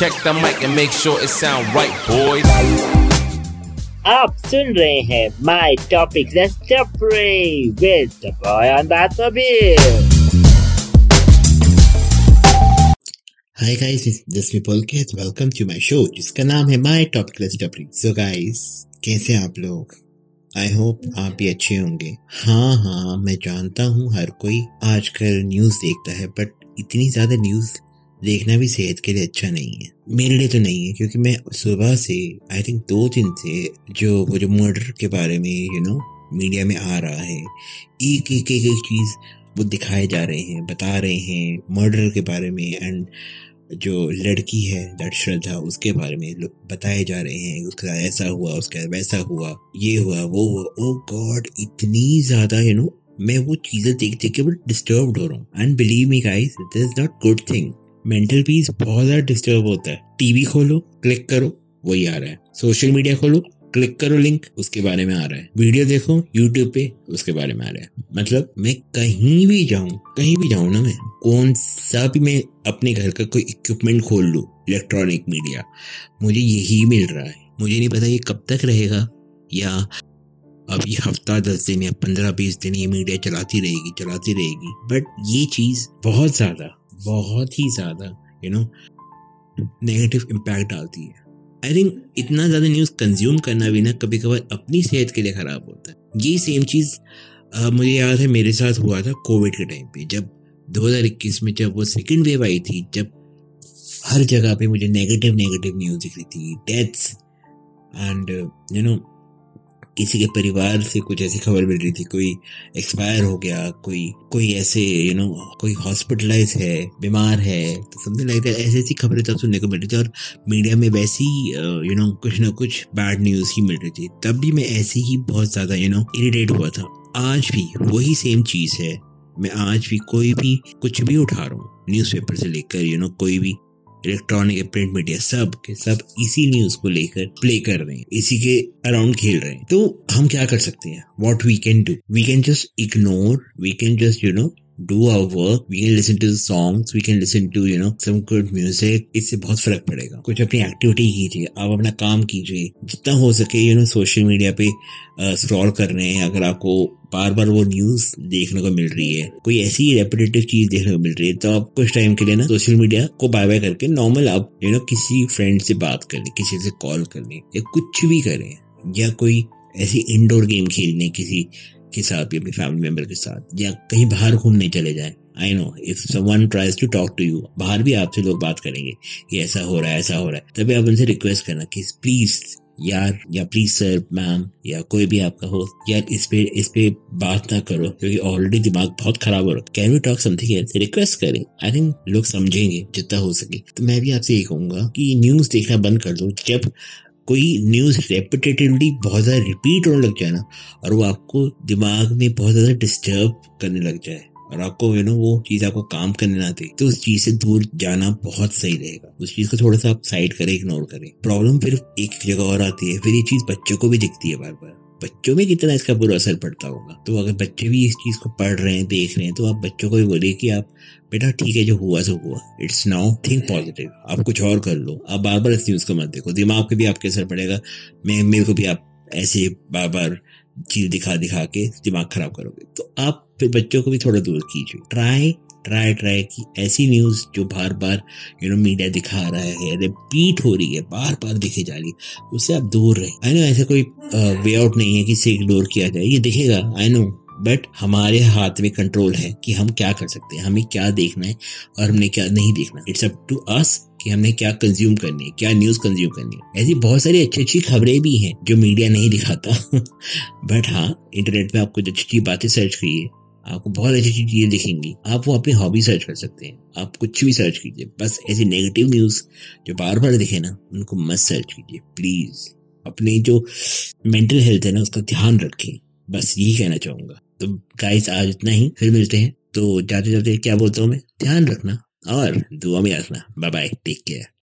check the mic and make sure it sound right, boys. आप सुन रहे हैं my topic with the boy on that Hi guys, this is Pulkit. Welcome to my show जिसका नाम है My Topic List Discovery. So guys, कैसे आप लोग आई होप आप भी अच्छे होंगे हाँ हाँ मैं जानता हूँ हर कोई आजकल न्यूज़ देखता है बट इतनी ज़्यादा न्यूज़ देखना भी सेहत के लिए अच्छा नहीं है। मेरे लिए तो नहीं है क्योंकि मैं सुबह से आई थिंक दो दिन से जो वो जो मर्डर के बारे में you you know know, media में आ रहा है एक एक एक, एक चीज़ वो दिखाए जा रहे हैं बता रहे हैं मर्डर के बारे में एंड जो लड़की है दैट श्रद्धा उसके बारे में बताए जा रहे हैं उसका ऐसा हुआ उसका वैसा हुआ ये हुआ वो हुआ ओ गॉड इतनी ज़्यादा यू नो मैं वो चीज़ें देख देख के बट डिस्टर्ब हो रहा हूँ। And believe me guys this is not good thing mental peace बहुत ज़्यादा डिस्टर्ब होता है। टीवी खोलो क्लिक करो, वही आ रहा है। सोशल मीडिया खोलो क्लिक करो लिंक उसके बारे में आ रहा है। वीडियो देखो यूट्यूब पे, उसके बारे में आ रहा है। मतलब मैं कहीं भी जाऊँ, कहीं भी जाऊँ ना मैं कौन सा भी मैं अपने घर का कोई इक्विपमेंट खोल लू इलेक्ट्रॉनिक मीडिया मुझे यही मिल रहा है। मुझे नहीं पता ये कब तक रहेगा, या अभी हफ़्ता दस दिन या पंद्रह बीस दिन ये मीडिया चलाती रहेगी चलाती रहेगी। बट ये चीज़ बहुत ज़्यादा बहुत ही ज़्यादा यू नो नेगेटिव इम्पैक्ट डालती है। आई थिंक इतना ज़्यादा न्यूज़ कंज्यूम करना भी ना कभी कभार अपनी सेहत के लिए ख़राब होता है। ये सेम चीज़ मुझे याद है मेरे साथ हुआ था कोविड के टाइम पे, जब 2021 में जब वो सेकेंड वेव आई थी, जब हर जगह पे मुझे नेगेटिव नेगेटिव न्यूज़ दिख रही थी डेथ्स एंड यू नो किसी के परिवार से कुछ ऐसी खबर मिल रही थी, कोई एक्सपायर हो गया, कोई कोई ऐसे यू नो कोई हॉस्पिटलाइज है, बीमार है तो समथिंग लाइक ऐसी ऐसी खबरें तब सुनने को मिल रही थी और मीडिया में वैसी यू नो कुछ ना कुछ बैड न्यूज़ ही मिल रही थी। तब भी मैं ऐसे ही बहुत ज़्यादा यू नो इरीटेट हुआ था। आज भी वही सेम चीज़ है। मैं आज भी कोई भी, कुछ भी उठा रहा हूँ न्यूज़पेपर से लेकर यू नो कोई भी इलेक्ट्रॉनिक प्रिंट मीडिया सब के सब इसी न्यूज़ को लेकर प्ले कर रहे हैं, इसी के अराउंड खेल रहे हैं। तो हम क्या कर सकते हैं? What we can do we can just ignore we can just you know do our work we can listen to songs we can listen to you know some good music इससे बहुत फ़र्क पड़ेगा। कुछ अपनी एक्टिविटी कीजिए, आप अपना काम कीजिए। जितना हो सके यू नो सोशल मीडिया पे स्क्रॉल कर रहे हैं। अगर आपको बार बार वो न्यूज़ देखने को मिल रही है, कोई ऐसी रेपिटेटिव चीज़ देखने को मिल रही है तो आप कुछ टाइम के लिए ना सोशल मीडिया को बाय बाय करके नॉर्मल आप यू नो किसी फ्रेंड से बात कर ले, किसी से कॉल कर ले, या कुछ भी करें, या कोई ऐसी इंडोर गेम खेलने, किसी के साथ या अपनी फैमिली मेंबर के साथ, या कहीं बाहर घूमने चले जाए। I know if someone tries to talk to you बाहर भी आपसे लोग बात करेंगे कि ऐसा हो रहा है, ऐसा हो रहा है। तभी आप उनसे रिक्वेस्ट करना कि प्लीज़ यार, या प्लीज़ सर मैम या कोई भी आपका हो यार, इस पे इस पे बात ना करो, क्योंकि ऑलरेडी दिमाग बहुत खराब हो रहा है। Can we talk something else request करें। आई थिंक लोग समझेंगे जितना हो सके। तो मैं भी आपसे ये कहूँगा कि न्यूज़ देखना बंद कर दो। जब कोई न्यूज़ रेपिटेटिवली बहुत ज़्यादा रिपीट होने लग जाए ना, और वो आपको दिमाग में बहुत ज़्यादा डिस्टर्ब करने लग जाए, और आपको यू नो वो चीज़ आपको काम करने ना दे तो उस चीज़ से दूर जाना बहुत सही रहेगा। उस चीज़ को थोड़ा सा आप साइड करें इग्नोर करें। प्रॉब्लम फिर एक जगह और आती है, फिर ये चीज़ बच्चों को भी दिखती है बार बार बच्चों में कितना इसका बुरा असर पड़ता होगा? तो अगर बच्चे भी इस चीज़ को पढ़ रहे हैं, देख रहे हैं तो आप बच्चों को भी बोलिए कि आप, बेटा, ठीक है, जो हुआ, सो हुआ। इट्स नाउ थिंक पॉजिटिव आप कुछ और कर लो। आप बार बार इस न्यूज़ को मत देखो। दिमाग पे भी आपके असर पड़ेगा। मैं, मेरे को भी आप ऐसे बार बार चीज़ दिखा दिखा के दिमाग खराब करोगे। तो आप फिर बच्चों को भी थोड़ा दूर कीजिए। ट्राई ट्राई ट्राई की ऐसी न्यूज़ जो बार बार यू नो मीडिया दिखा रहा है रिपीट हो रही है बार बार दिखे जा रही है उससे आप दूर रहे। आई नो ऐसा कोई वे आउट नहीं है कि इसे इग्नोर किया जाए, ये दिखेगा आई नो बट हमारे हाथ में कंट्रोल है कि हम क्या कर सकते हैं, हमें क्या देखना है और हमने क्या नहीं देखना इट्स अप टू अस कि हमने क्या कंज्यूम करनी है, क्या न्यूज़ कंज्यूम करनी है। ऐसी बहुत सारी अच्छी अच्छी खबरें भी हैं जो मीडिया नहीं दिखाता। बट हाँ इंटरनेट पे आप कुछ अच्छी अच्छी बातें सर्च करिए। आपको बहुत अच्छी अच्छी चीज़ें दिखेंगी। आप वो अपनी हॉबी सर्च कर सकते हैं। आप कुछ भी सर्च कीजिए। बस ऐसी नेगेटिव न्यूज़ जो बार बार दिखे ना, उनको मत सर्च कीजिए प्लीज़ अपनी जो मेंटल हेल्थ है ना, उसका ध्यान रखें। बस यही कहना चाहूँगा। तो गाइस आज इतना ही। फिर मिलते हैं। तो जाते जाते क्या बोलता हूँ मैं? ध्यान रखना और दुआ में रखना बाय बाय टेक केयर